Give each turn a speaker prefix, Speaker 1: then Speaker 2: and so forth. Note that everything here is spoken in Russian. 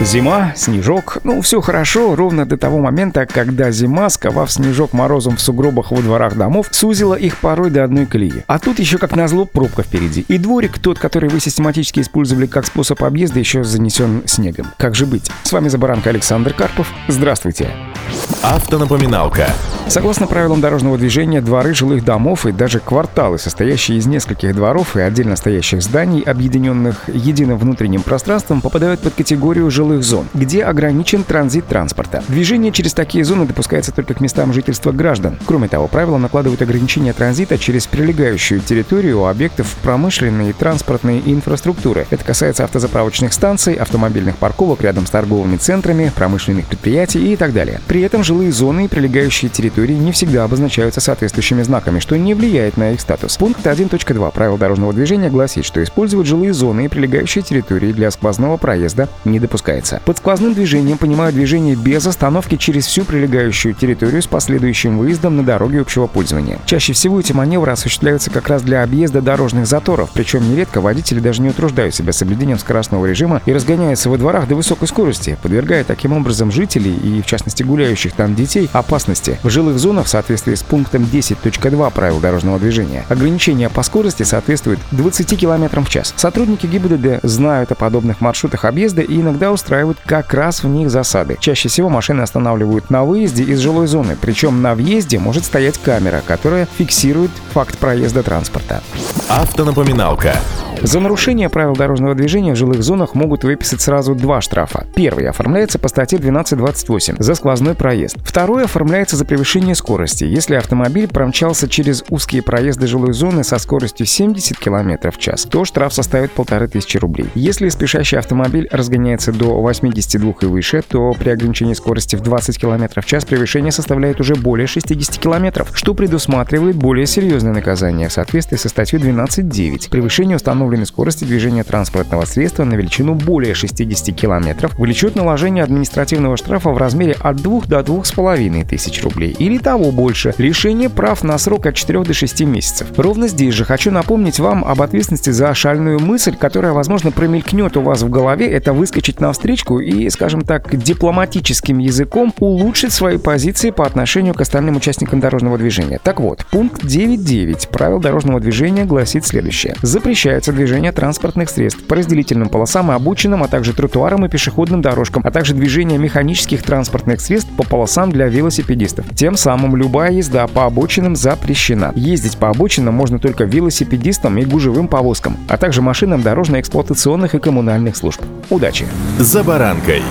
Speaker 1: Зима, снежок, ну все хорошо, ровно до того момента, когда зима, сковав снежок морозом в сугробах во дворах домов, сузила их порой до одной колеи. А тут еще как назло пробка впереди. И дворик, тот, который вы систематически использовали как способ объезда, еще занесен снегом. Как же быть? С вами Забаранка Александр Карпов. Здравствуйте.
Speaker 2: Автонапоминалка.
Speaker 1: Согласно правилам дорожного движения, дворы жилых домов и даже кварталы, состоящие из нескольких дворов и отдельно стоящих зданий, объединенных единым внутренним пространством, попадают под категорию жилых зон, где ограничен транзит транспорта. Движение через такие зоны допускается только к местам жительства граждан. Кроме того, правила накладывают ограничения транзита через прилегающую территорию объектов промышленной и транспортной инфраструктуры. Это касается автозаправочных станций, автомобильных парковок рядом с торговыми центрами, промышленных предприятий и так далее. При этом жилые зоны и прилегающие территории не всегда обозначаются соответствующими знаками, что не влияет на их статус. Пункт 1.2 правил дорожного движения гласит, что использовать жилые зоны и прилегающие территории для сквозного проезда не допускается. Под сквозным движением понимают движение без остановки через всю прилегающую территорию с последующим выездом на дороге общего пользования. Чаще всего эти маневры осуществляются как раз для объезда дорожных заторов, причем нередко водители даже не утруждают себя соблюдением скоростного режима и разгоняются во дворах до высокой скорости, подвергая таким образом жителей и, в частности, гуляющих там детей опасности. В жилых зонах в соответствии с пунктом 10.2 правил дорожного движения ограничение по скорости соответствует 20 км в час. Сотрудники ГИБДД знают о подобных маршрутах объезда и иногда устраивают как раз в них засады. Чаще всего машины останавливают на выезде из жилой зоны, причем на въезде может стоять камера, которая фиксирует факт проезда транспорта.
Speaker 2: Автонапоминалка.
Speaker 1: За нарушение правил дорожного движения в жилых зонах могут выписать сразу два штрафа. Первый оформляется по статье 1228 за сквозной проезд. Второй оформляется за превышение скорости, если автомобиль промчался через узкие проезды жилой зоны со скоростью 70 км в час, то штраф составит 1500 рублей. Если спешащий автомобиль разгоняется до 82 и выше, то при ограничении скорости в 20 км в час превышение составляет уже более 60 км, что предусматривает более серьезное наказание в соответствии со статьей 12.9. Превышение установлено установленной скорости движения транспортного средства на величину более 60 км влечет наложение административного штрафа в размере от 2 до 2,5 тысяч рублей или того больше, лишение прав на срок от 4 до 6 месяцев. Ровно здесь же хочу напомнить вам об ответственности за шальную мысль, которая, возможно, промелькнет у вас в голове, это выскочить на встречку и, скажем так, дипломатическим языком улучшить свои позиции по отношению к остальным участникам дорожного движения. Так вот, пункт 9.9 правил дорожного движения гласит следующее. Запрещается движения транспортных средств по разделительным полосам и обочинам, а также тротуарам и пешеходным дорожкам, а также движение механических транспортных средств по полосам для велосипедистов. Тем самым любая езда по обочинам запрещена. Ездить по обочинам можно только велосипедистам и гужевым повозкам, а также машинам дорожно-эксплуатационных и коммунальных служб. Удачи!
Speaker 2: За баранкой.